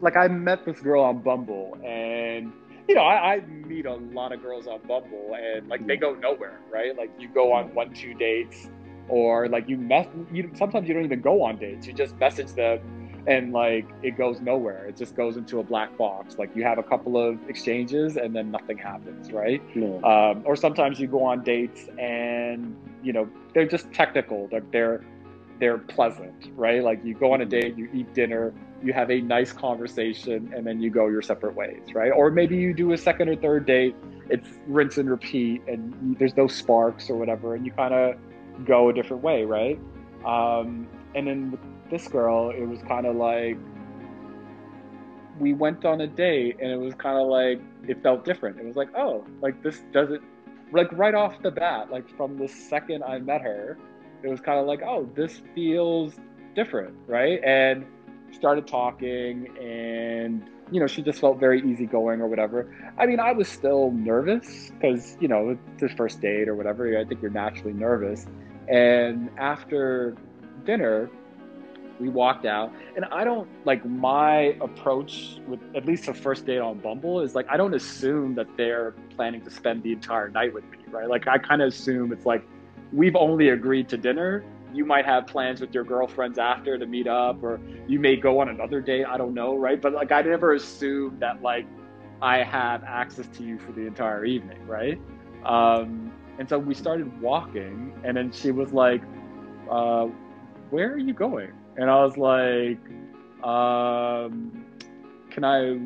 like I met this girl on Bumble, and you know, I, I meet a lot of girls on Bumble, and like they go nowhere, right? Like you go on one, two dates, or like you mess. You sometimes you don't even go on dates. You just message them, and like it goes nowhere. It just goes into a black box. Like you have a couple of exchanges, and then nothing happens, right? Yeah. Um, or sometimes you go on dates, and you know they're just technical. Like they're they're pleasant, right? Like you go on a date, you eat dinner, you have a nice conversation, and then you go your separate ways, right? Or maybe you do a second or third date, it's rinse and repeat, and there's no sparks or whatever, and you kind of go a different way, right? Um, and then with this girl, it was kind of like we went on a date, and it was kind of like it felt different. It was like, oh, like this doesn't, like right off the bat, like from the second I met her, it was kind of like, oh, this feels different, right? And started talking, and you know, she just felt very easygoing or whatever. I mean, I was still nervous because you know it's the first date or whatever. I think you're naturally nervous. And after dinner, we walked out, and I don't like my approach with at least a first date on Bumble is like I don't assume that they're planning to spend the entire night with me, right? Like I kind of assume it's like we've only agreed to dinner. You might have plans with your girlfriends after to meet up, or you may go on another date. I don't know, right? But like, I never assumed that like I have access to you for the entire evening, right? Um, and so we started walking, and then she was like, uh, "Where are you going?" And I was like, um, "Can I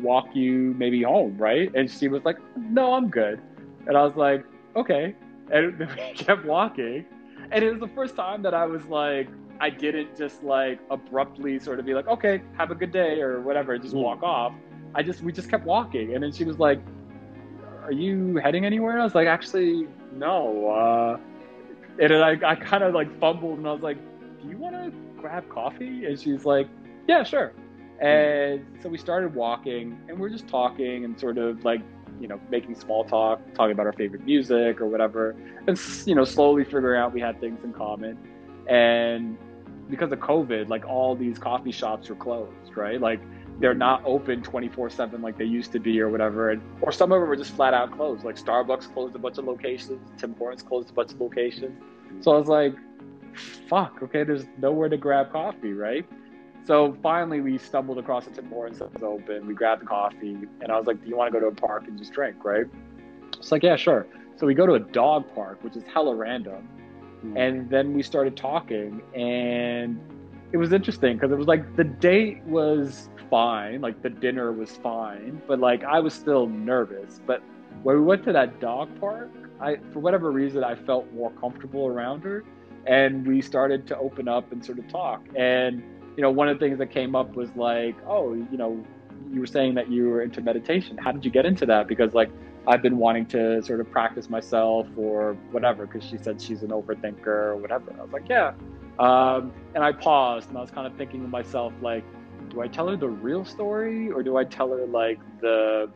walk you maybe home, right?" And she was like, "No, I'm good." And I was like, "Okay." and we kept walking and it was the first time that i was like i didn't just like abruptly sort of be like okay have a good day or whatever just walk off. I just we just kept walking. And then she was like are you heading anywhere? And i was like actually no uh and then i, I kind of like fumbled and i was like do you want to grab coffee? And she's like yeah sure. And so we started walking and we are just talking and sort of like you know, making small talk, talking about our favorite music or whatever, and you know, slowly figuring out we had things in common. And because of COVID, like all these coffee shops are closed, right? Like they're not open 24 7 like they used to be or whatever. And, or some of them were just flat out closed. Like Starbucks closed a bunch of locations, Tim Hortons closed a bunch of locations. So I was like, fuck, okay, there's nowhere to grab coffee, right? So finally, we stumbled across a Tim Hortons that was open. We grabbed the coffee, and I was like, "Do you want to go to a park and just drink?" Right? It's like, "Yeah, sure." So we go to a dog park, which is hella random, mm. and then we started talking, and it was interesting because it was like the date was fine, like the dinner was fine, but like I was still nervous. But when we went to that dog park, I for whatever reason I felt more comfortable around her, and we started to open up and sort of talk and you know, one of the things that came up was like, oh, you know, you were saying that you were into meditation. How did you get into that? Because like I've been wanting to sort of practice myself or whatever. Because she said she's an overthinker or whatever. I was like, yeah. Um, and I paused and I was kind of thinking to myself, like, do I tell her the real story or do I tell her like the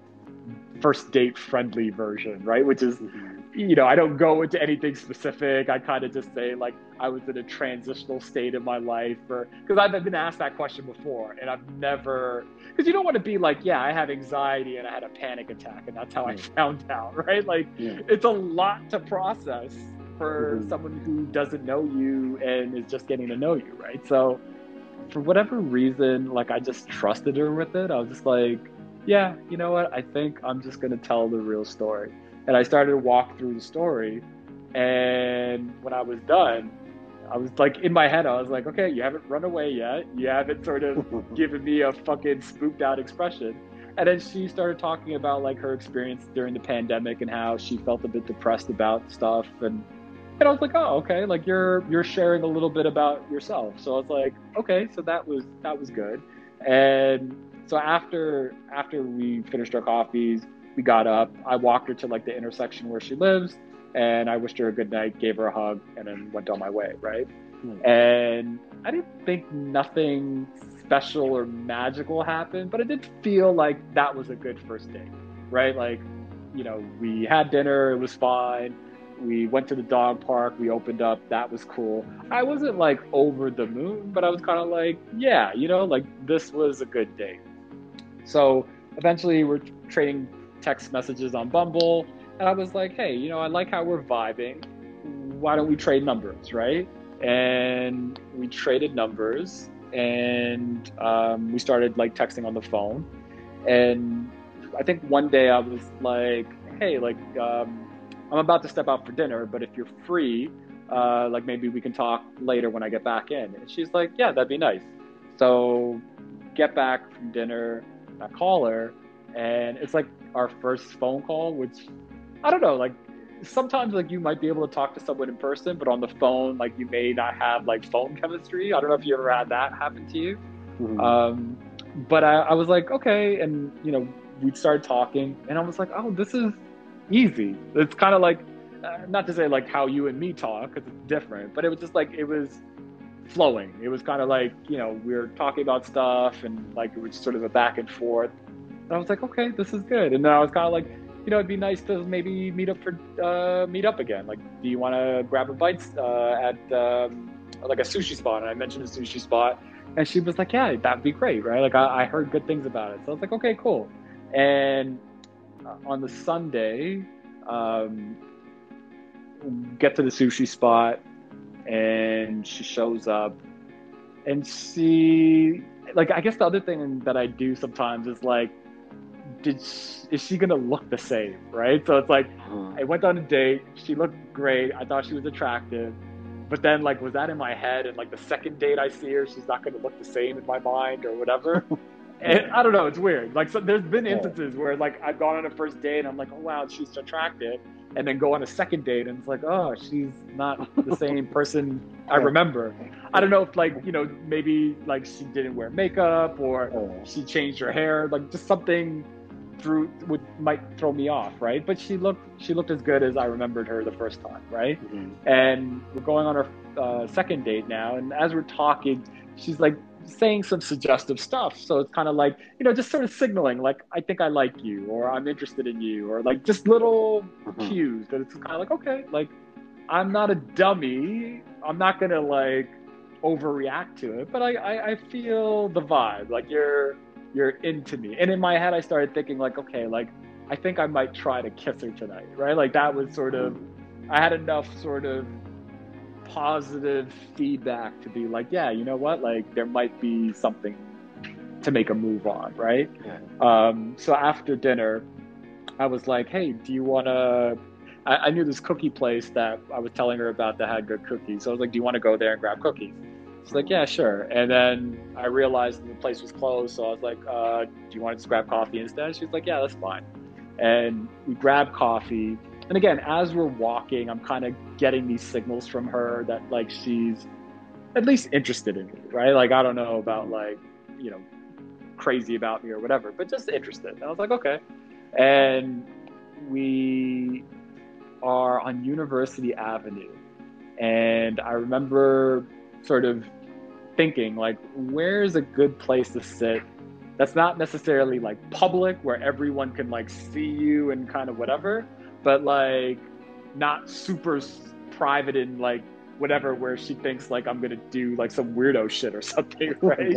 first date friendly version, right? Which is mm-hmm you know, I don't go into anything specific. I kind of just say like I was in a transitional state in my life, or because I've been asked that question before, and I've never because you don't want to be like, yeah, I have anxiety and I had a panic attack, and that's how I found out, right? Like, yeah. it's a lot to process for mm-hmm. someone who doesn't know you and is just getting to know you, right? So, for whatever reason, like I just trusted her with it. I was just like, yeah, you know what? I think I'm just gonna tell the real story and I started to walk through the story. And when I was done, I was like in my head, I was like, okay, you haven't run away yet. You haven't sort of given me a fucking spooked out expression. And then she started talking about like her experience during the pandemic and how she felt a bit depressed about stuff. And and I was like, oh, okay, like you're you're sharing a little bit about yourself. So I was like, okay, so that was that was good. And so after after we finished our coffees, we got up. I walked her to like the intersection where she lives, and I wished her a good night, gave her a hug, and then went on my way. Right. Hmm. And I didn't think nothing special or magical happened, but it did feel like that was a good first date. Right. Like, you know, we had dinner. It was fine. We went to the dog park. We opened up. That was cool. I wasn't like over the moon, but I was kind of like, yeah, you know, like this was a good date. So eventually we're trading text messages on Bumble. And I was like, hey, you know, I like how we're vibing. Why don't we trade numbers, right? And we traded numbers and um, we started like texting on the phone. And I think one day I was like, hey, like, um, I'm about to step out for dinner, but if you're free, uh, like maybe we can talk later when I get back in. And she's like, yeah, that'd be nice. So get back from dinner, I call her, and it's like our first phone call, which I don't know, like sometimes like you might be able to talk to someone in person, but on the phone, like you may not have like phone chemistry. I don't know if you ever had that happen to you. Mm-hmm. Um, but I, I was like, okay, and you know, we started talking, and I was like, oh, this is easy. It's kind of like, uh, not to say like how you and me talk, because it's different, but it was just like it was flowing. It was kind of like you know we were talking about stuff, and like it was sort of a back and forth. And I was like, okay, this is good. And then I was kind of like, you know, it'd be nice to maybe meet up for uh, meet up again. Like, do you want to grab a bite uh, at um, like a sushi spot? And I mentioned a sushi spot, and she was like, yeah, that'd be great, right? Like, I, I heard good things about it. So I was like, okay, cool. And uh, on the Sunday, um, get to the sushi spot, and she shows up, and she, like, I guess the other thing that I do sometimes is like did she, is she gonna look the same, right? So it's like mm-hmm. I went on a date. She looked great. I thought she was attractive, but then like was that in my head? And like the second date I see her, she's not gonna look the same in my mind or whatever. and I don't know. It's weird. Like so, there's been instances where like I've gone on a first date and I'm like, oh wow, she's attractive, and then go on a second date and it's like, oh, she's not the same person I remember. I don't know if like you know maybe like she didn't wear makeup or she changed her hair, like just something threw would might throw me off, right? But she looked she looked as good as I remembered her the first time, right? Mm-hmm. And we're going on our uh, second date now, and as we're talking, she's like saying some suggestive stuff. So it's kind of like you know just sort of signaling like I think I like you or I'm interested in you or like just little mm-hmm. cues that it's kind of like okay, like I'm not a dummy. I'm not gonna like overreact to it, but I, I, I feel the vibe. Like you're you're into me. And in my head, I started thinking like, okay, like I think I might try to kiss her tonight, right? Like that was sort of, I had enough sort of positive feedback to be like, yeah, you know what? Like there might be something to make a move on, right? Yeah. Um, so after dinner, I was like, hey, do you want to? I, I knew this cookie place that I was telling her about that had good cookies. So I was like, do you want to go there and grab cookies? She's like, yeah, sure. And then I realized the place was closed, so I was like, uh, do you want to grab coffee instead? She's like, yeah, that's fine. And we grab coffee. And again, as we're walking, I'm kind of getting these signals from her that like she's at least interested in me, right? Like I don't know about like, you know, crazy about me or whatever, but just interested. And I was like, okay. And we are on University Avenue. And I remember sort of thinking like where's a good place to sit that's not necessarily like public where everyone can like see you and kind of whatever but like not super private and like whatever where she thinks like i'm gonna do like some weirdo shit or something right?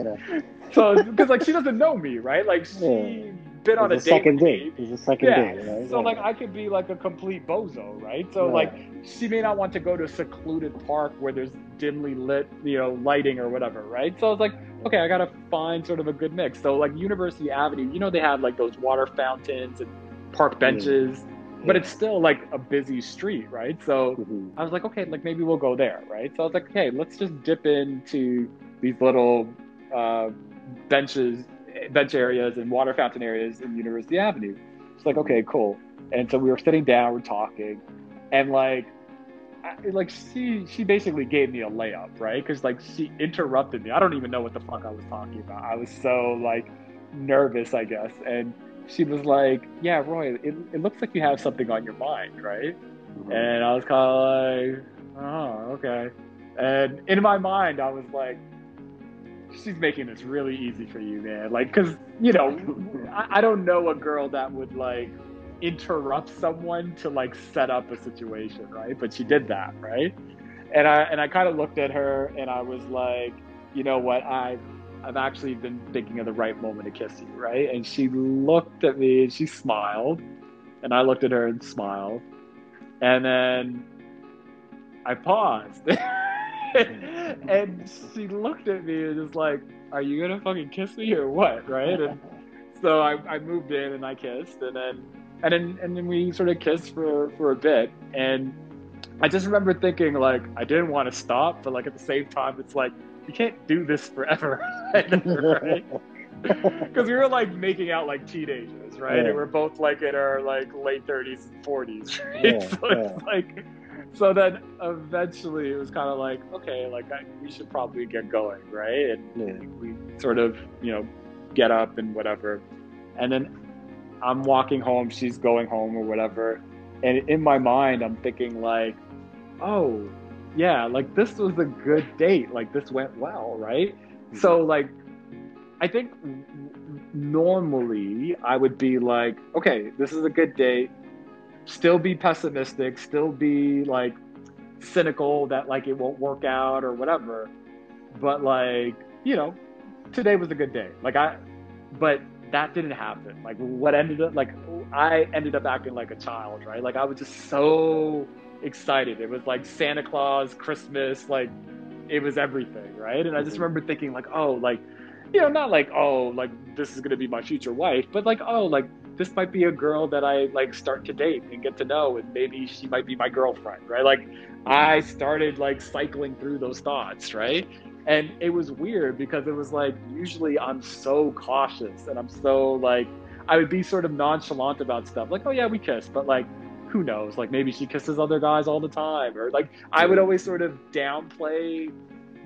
so because like she doesn't know me right? Like she yeah been on a, a second date. It's a second yeah. date, right? So like I could be like a complete bozo, right? So yeah. like she may not want to go to a secluded park where there's dimly lit, you know, lighting or whatever, right? So I was like, okay, I gotta find sort of a good mix. So like University Avenue, you know, they have like those water fountains and park benches. Yeah. But it's still like a busy street, right? So mm-hmm. I was like, okay, like maybe we'll go there, right? So I was like, okay, let's just dip into these little uh, benches bench areas and water fountain areas in University Avenue. It's like, okay, cool. And so we were sitting down, we're talking, and like, I, like she she basically gave me a layup, right? Because like she interrupted me. I don't even know what the fuck I was talking about. I was so like nervous, I guess. And she was like, "Yeah, Roy, it, it looks like you have something on your mind, right?" Mm-hmm. And I was kind of like, "Oh, okay." And in my mind, I was like, she's making this really easy for you, man. Like, cause you know, I, I, don't know a girl that would like interrupt someone to like set up a situation, right? But she did that, right? And I and I kind of looked at her and I was like, you know what? I've I've actually been thinking of the right moment to kiss you, right? And she looked at me and she smiled, and I looked at her and smiled, and then I paused, and she looked at me and was like, "Are you gonna fucking kiss me or what?" Right? And so I, I moved in and I kissed, and then and then and then we sort of kissed for for a bit, and I just remember thinking like I didn't want to stop, but like at the same time, it's like you can't do this forever, right? Because we were like making out like teenagers, right? Yeah. And we're both like in our like late thirties and forties, right? Yeah, so yeah. it's like, so then eventually it was kind of like, okay, like I, we should probably get going, right? And we sort of, you know, get up and whatever, and then I'm walking home, she's going home or whatever, and in my mind I'm thinking like, oh, yeah, like this was a good date. Like this went well, right? Mm-hmm. So like I think normally I would be like, okay, this is a good date. Still be pessimistic, still be like cynical that like it won't work out or whatever. But like, you know, today was a good day. Like I but that didn't happen. Like what ended up like I ended up acting like a child, right? Like I was just so excited. It was like Santa Claus, Christmas, like it was everything, right? And I just mm-hmm. remember thinking like, oh, like you know, not like oh, like this is gonna be my future wife, but like oh, like this might be a girl that I like start to date and get to know, and maybe she might be my girlfriend, right? Like I started like cycling through those thoughts, right? And it was weird because it was like usually I'm so cautious and I'm so like I would be sort of nonchalant about stuff, like oh yeah, we kissed, but like who knows? Like maybe she kisses other guys all the time, or like I would always sort of downplay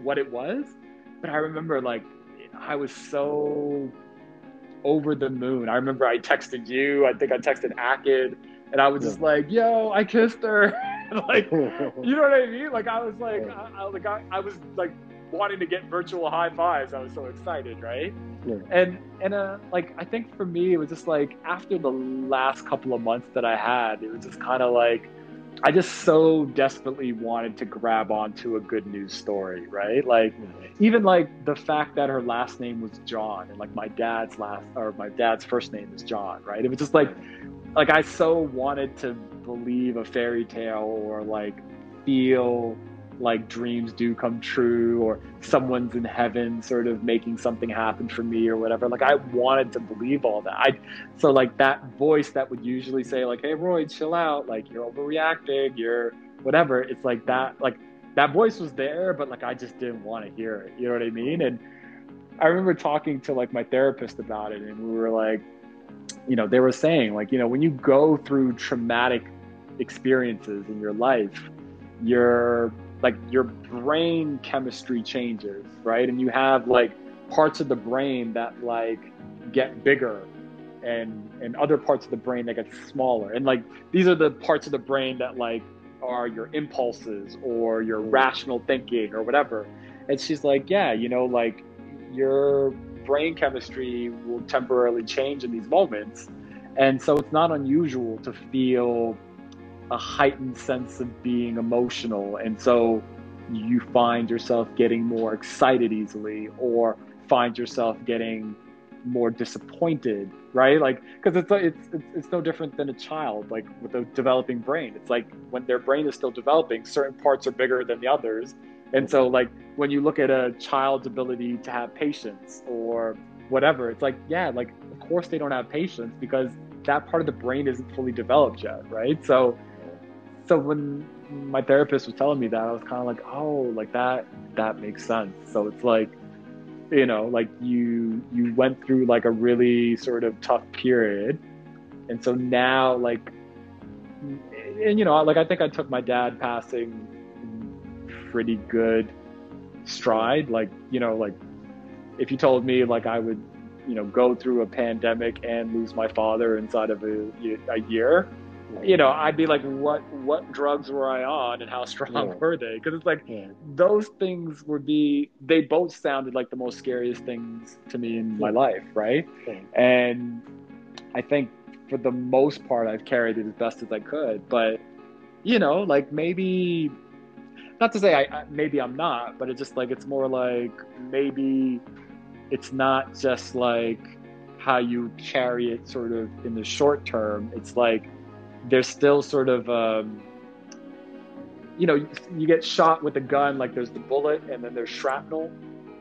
what it was. But I remember like I was so over the moon. I remember I texted you. I think I texted Akid, and I was just like, "Yo, I kissed her." like, you know what I mean? Like I was like, I, I, like I, I was like wanting to get virtual high fives. I was so excited, right? Yeah. And and uh, like I think for me, it was just like after the last couple of months that I had, it was just kind of like I just so desperately wanted to grab onto a good news story, right? Like even like the fact that her last name was John and like my dad's last or my dad's first name is John, right? It was just like like I so wanted to believe a fairy tale or like feel like dreams do come true or someone's in heaven sort of making something happen for me or whatever. Like i wanted to believe all that. I so like that voice that would usually say like hey roy chill out. Like you're overreacting. You're whatever. It's like that like that voice was there but like i just didn't want to hear it. You know what i mean? And i remember talking to like my therapist about it and we were like you know they were saying like you know when you go through traumatic experiences in your life your like your brain chemistry changes, right? And you have like parts of the brain that like get bigger and and other parts of the brain that get smaller. And like these are the parts of the brain that like are your impulses or your rational thinking or whatever. And she's like, yeah, you know, like your brain chemistry will temporarily change in these moments. And so it's not unusual to feel a heightened sense of being emotional. And so you find yourself getting more excited easily or find yourself getting more disappointed, right? Like, because it's, it's it's it's no different than a child, like with a developing brain. It's like when their brain is still developing, certain parts are bigger than the others, and so like when you look at a child's ability to have patience or whatever, it's like yeah, like of course they don't have patience because that part of the brain isn't fully developed yet, right? So so when my therapist was telling me that, I was kind of like, oh, like that that makes sense. So it's like, you know, like you you went through like a really sort of tough period, and so now like, and you know, like I think I took my dad passing pretty good stride. Like you know, like if you told me like I would, you know, go through a pandemic and lose my father inside of a, a year you know, I'd be like, what what drugs were I on, and how strong yeah. were they? Because it's like yeah. those things would be. They both sounded like the most scariest things to me in my life, right? And I think for the most part, I've carried it as best as I could. But you know, like maybe not to say I maybe I'm not, but it's just like it's more like maybe it's not just like how you carry it sort of in the short term. It's like there's still sort of, um, you know, you get shot with a gun, like there's the bullet and then there's shrapnel.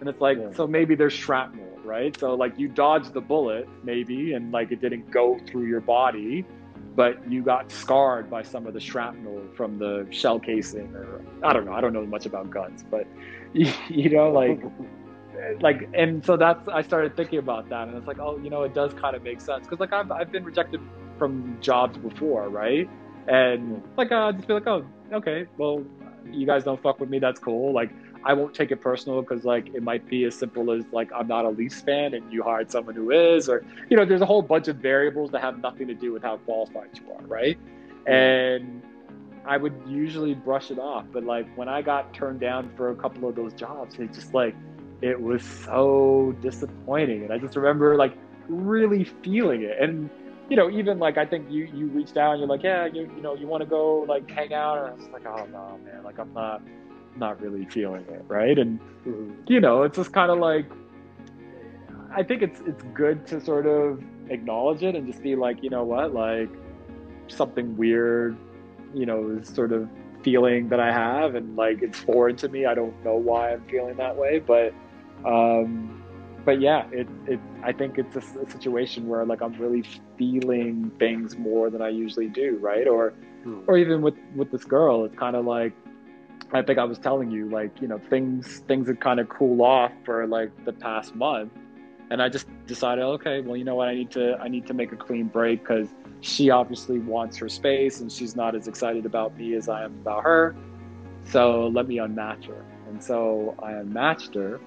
And it's like, yeah. so maybe there's shrapnel, right? So like you dodged the bullet, maybe, and like it didn't go through your body, but you got scarred by some of the shrapnel from the shell casing, or I don't know. I don't know much about guns, but you know, like like and so that's i started thinking about that and it's like oh you know it does kind of make sense because like I've, I've been rejected from jobs before right and like i just be like oh okay well you guys don't fuck with me that's cool like i won't take it personal because like it might be as simple as like i'm not a leafs fan and you hired someone who is or you know there's a whole bunch of variables that have nothing to do with how qualified you are right and I would usually brush it off, but like when I got turned down for a couple of those jobs, it just like it was so disappointing. And I just remember like really feeling it. And, you know, even like I think you you reached out and you're like, yeah, you you know, you want to go like hang out. And I was like, oh no, man, like I'm not not really feeling it, right? And mm-hmm. you know, it's just kind of like I think it's it's good to sort of acknowledge it and just be like, you know what, like something weird, you know, is sort of feeling that I have and like it's foreign to me. I don't know why I'm feeling that way, but um, but yeah, it, it, I think it's a, a, situation where like I'm really feeling things more than I usually do, right? Or, hmm. or even with, with this girl, it's kind of like, I think I was telling you, like, you know, things, things had kind of cooled off for like the past month. And I just decided, okay, well, you know what? I need to, I need to make a clean break because she obviously wants her space and she's not as excited about me as I am about her. So let me unmatch her. And so I unmatched her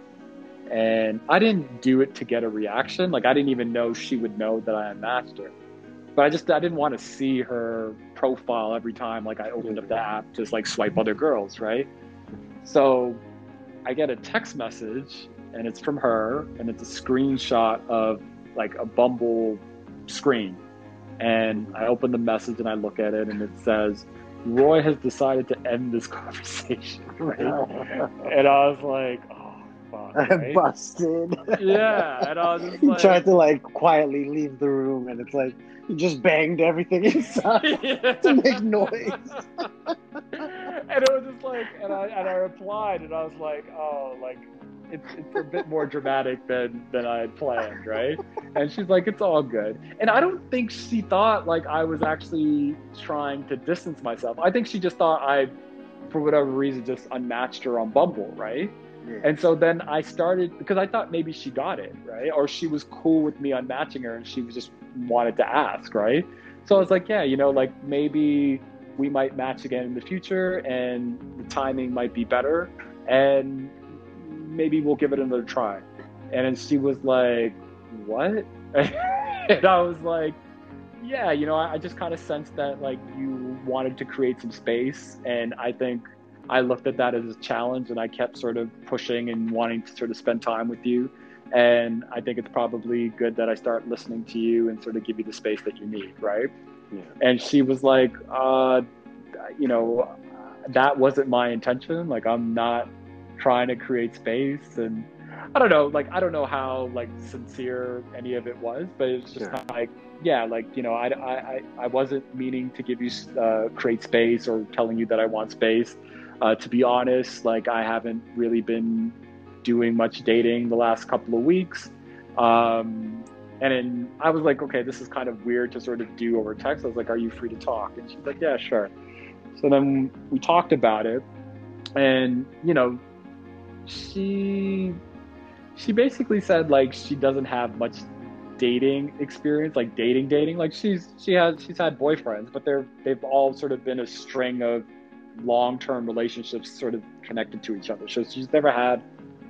and I didn't do it to get a reaction. Like I didn't even know she would know that I unmatched her. But I just I didn't want to see her profile every time like I opened up the app just like swipe other girls, right? So I get a text message and it's from her and it's a screenshot of like a Bumble screen. And I open the message and I look at it and it says, Roy has decided to end this conversation. Right? and I was like, right? busted. Yeah, and I was just like, tried to like quietly leave the room, and it's like he just banged everything inside yeah. to make noise. and it was just like, and I and I replied, and I was like, oh, like it's it's a bit more dramatic than than I had planned, right? And she's like, it's all good. And I don't think she thought like I was actually trying to distance myself. I think she just thought I, for whatever reason, just unmatched her on Bumble, right? And so then I started because I thought maybe she got it, right? Or she was cool with me unmatching her and she just wanted to ask, right? So I was like, yeah, you know, like maybe we might match again in the future and the timing might be better and maybe we'll give it another try. And then she was like, what? and I was like, yeah, you know, I, just kind of sensed that like you wanted to create some space. And I think I looked at that as a challenge and I kept sort of pushing and wanting to sort of spend time with you. And I think it's probably good that I start listening to you and sort of give you the space that you need, right? Yeah. And she was like, uh, you know, that wasn't my intention. Like, I'm not trying to create space. And I don't know, like, I don't know how, like, sincere any of it was, but it's just of like, yeah, like, you know, I, I, I wasn't meaning to give you, uh, create space or telling you that I want space. Uh, to be honest, like I haven't really been doing much dating the last couple of weeks. Um, and then I was like, okay, this is kind of weird to sort of do over text. I was like, are you free to talk? And she's like, yeah, sure. So then we talked about it, and you know, she she basically said like she doesn't have much dating experience, like dating dating. Like she's she has she's had boyfriends, but they're they've all sort of been a string of long-term relationships sort of connected to each other. So she's never had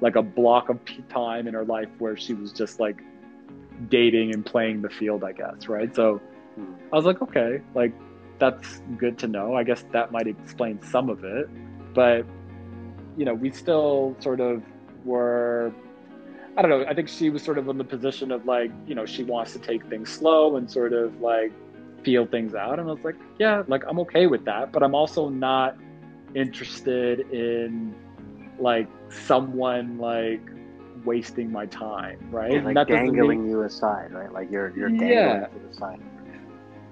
like a block of time in her life where she was just like dating and playing the field, I guess, right? So hmm. I was like, okay, like that's good to know. I guess that might explain some of it, but you know, we still sort of were I don't know, I think she was sort of in the position of like, you know, she wants to take things slow and sort of like feel things out. And I was like, yeah, like I'm okay with that, but I'm also not interested in like someone like wasting my time, right? Yeah, like dangling mean- you aside, right? Like you're you're dangling Yeah. to the side.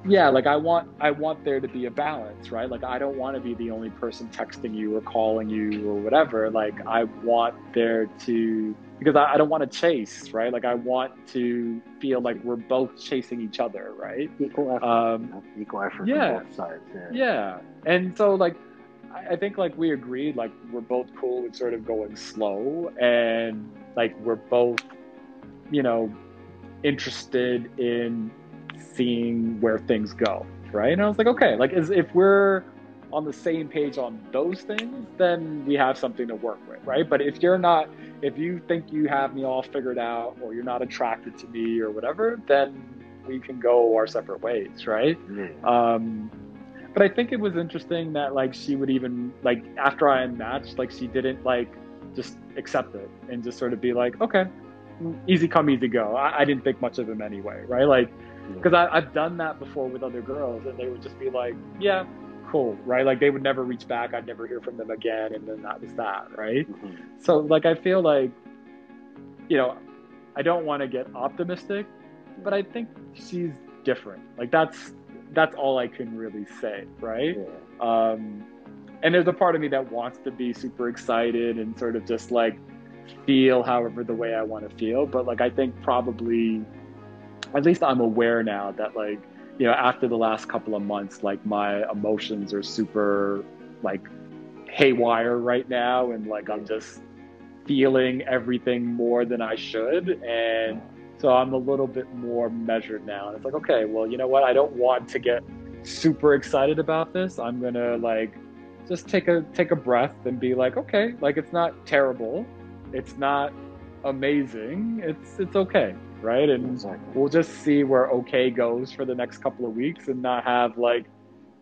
Yeah like i want i want there to be a balance right like i don't want to be the only person texting you or calling you or whatever like i want there to because i, I don't want to chase right like i want to feel like we're both chasing each other right Equal effort. um? Equal effort yeah. from both sides. Yeah. yeah and so like I- I think like we agreed like we're both cool with sort of going slow and like we're both you know interested in seeing where things go right and I was like okay like if we're on the same page on those things then we have something to work with right but if you're not if you think you have me all figured out or you're not attracted to me or whatever then we can go our separate ways right Yeah. um, but I think it was interesting that like she would even like after I unmatched, like she didn't like just accept it and just sort of be like, okay, easy come, easy go. I, I didn't think much of him anyway, right? Like, because I've done that before with other girls, and they would just be like, yeah, cool, right? Like they would never reach back. I'd never hear from them again, and then that was that, right? Mhm. So like I feel like, you know, I don't want to get optimistic, but I think she's different. Like that's that's all I can really say, right? Yeah. Um, and there's a part of me that wants to be super excited and sort of just like feel however the way I want to feel. But like I think probably, at least I'm aware now that like you know after the last couple of months, like my emotions are super like haywire right now, and like I'm just feeling everything more than I should, and so I'm a little bit more measured now. And it's like, okay, well, you know what? I don't want to get super excited about this. I'm gonna like just take a take a breath and be like, okay, like it's not terrible, it's not amazing, it's it's okay, right? And Exactly. we'll just see where okay goes for the next couple of weeks and not have like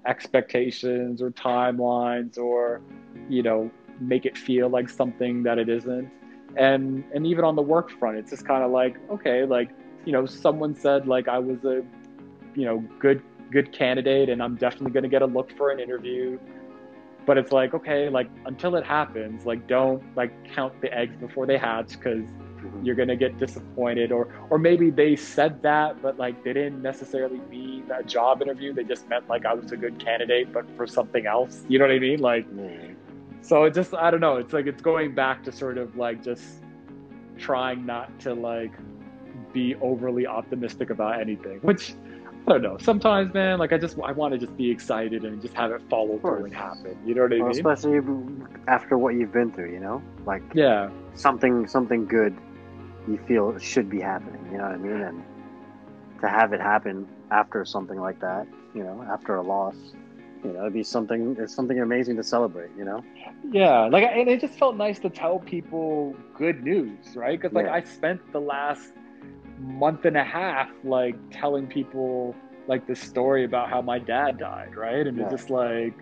expectations or timelines or you know make it feel like something that it isn't and and even on the work front it's just kind of like okay like you know someone said like i was a you know good good candidate and i'm definitely going to get a look for an interview but it's like okay like until it happens like don't like count the eggs before they hatch because Mhm. you're gonna get disappointed or or maybe they said that but like they didn't necessarily mean a job interview. They just meant like i was a good candidate but for something else. You know what i mean? Like Yeah. so it just i don't know. It's like it's going back to sort of like just trying not to like be overly optimistic about anything which i don't know. Sometimes man like i just i want to just be excited and just have it follow through and happen. You know what i Well, mean? especially after what you've been through, you know, like yeah. something something good you feel should be happening. You know what I mean? And to have it happen after something like that, you know, after a loss, you know, it'd be something it's something amazing to celebrate. You know? Yeah, like, and it just felt nice to tell people good news, right? Because like Yeah. I spent the last month and a half like telling people like this story about how my dad died, right? And Yeah. it's just like,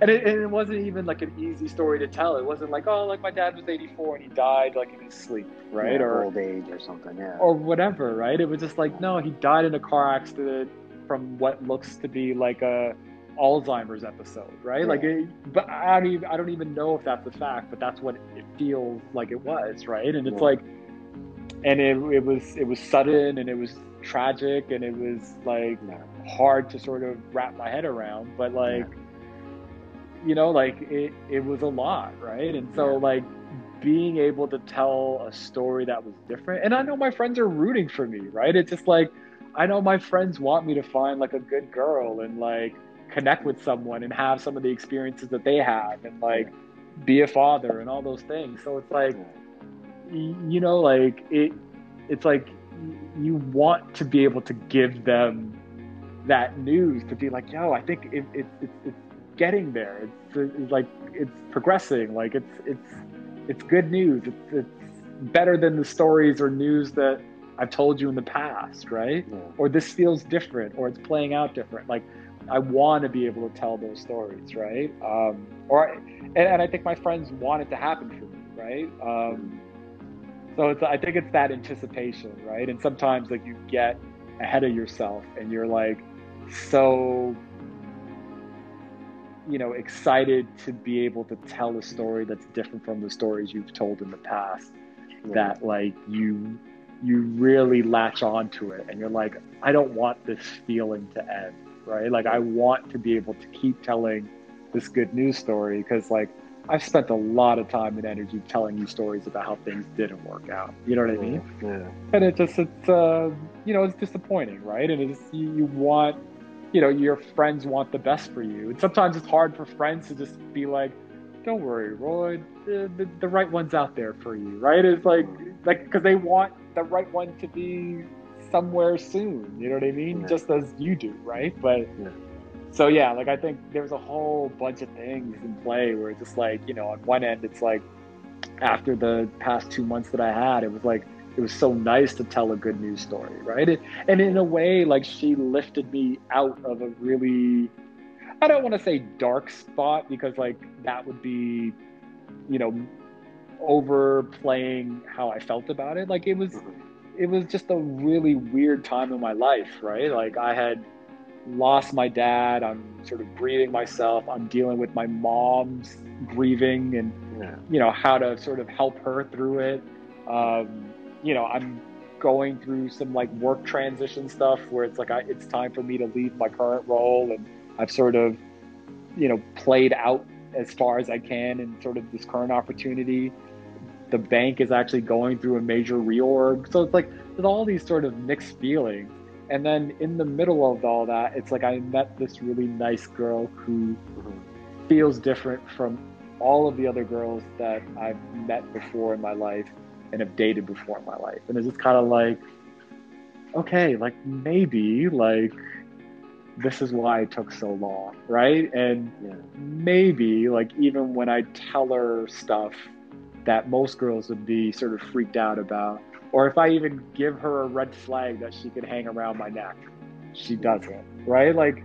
and it, and it wasn't even like an easy story to tell. It wasn't like, oh, like my dad was 84 and he died like in his sleep, right? Yeah, or old age or something. Yeah. or whatever, right? It was just like, no, he died in a car accident from what looks to be like a Alzheimer's episode, right? Like, it, but I don't even I don't even know if that's a fact, but that's what it feels like it was, right? And it's Yeah. like, and it it was it was sudden and it was tragic and it was like Yeah. hard to sort of wrap my head around, but like, you know, like it it was a lot, right? And so like being able to tell a story that was different, and I know my friends are rooting for me, right? It's just like I know my friends want me to find like a good girl and like connect with someone and have some of the experiences that they have and like be a father and all those things. So it's like you know like it it's like you want to be able to give them that news to be like yo i think it, it, it, it's getting there. It's, it's like it's progressing. Like it's it's it's good news. It's, it's better than the stories or news that i've told you in the past right? Yeah. or this feels different or it's playing out different. Like i want to be able to tell those stories right? Um, or and, and i think my friends want it to happen for me right? Um, so it's i think it's that anticipation right? And sometimes like you get ahead of yourself and you're like so you know excited to be able to tell a story that's different from the stories you've told in the past. Yeah. that like you you really latch on to it and you're like i don't want this feeling to end right? Like i want to be able to keep telling this good news story because like i've spent a lot of time and energy telling you stories about how things didn't work out. You know what i mean? Yeah. and it just it's uh, you know it's disappointing right? And it's you, you want you know your friends want the best for you. And sometimes it's hard for friends to just be like don't worry roy. The, the, the right one's out there for you right? It's like like because they want the right one to be somewhere soon you know what i mean? Yeah. just as you do right? But Yeah. so yeah like i think there's a whole bunch of things in play where it's just like you know on one end it's like after the past two months that i had it was like it was so nice to tell a good news story right it, and in a way like she lifted me out of a really i don't want to say dark spot because like that would be you know overplaying how i felt about it like it was Mhm. it was just a really weird time in my life, right? Like I had lost my dad, I'm sort of grieving myself, I'm dealing with my mom's grieving and Yeah. you know how to sort of help her through it. Um, you know, I'm going through some like work transition stuff where it's like I, it's time for me to leave my current role and I've sort of you know played out as far as I can in sort of this current opportunity the bank is actually going through a major reorg. So it's like there's all these sort of mixed feelings. And then in the middle of all that, it's like I met this really nice girl who feels different from all of the other girls that I've met before in my life and have dated before in my life. And it's just kind of like, okay, like maybe like this is why it took so long, right? And Yeah. maybe like even when I tell her stuff that most girls would be sort of freaked out about, or if I even give her a red flag that she could hang around my neck, she doesn't, right? Like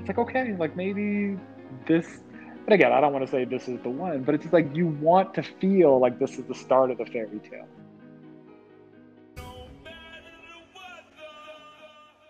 it's like okay, like maybe this. But again, I don't want to say this is the one, but it's like you want to feel like this is the start of the fairy tale.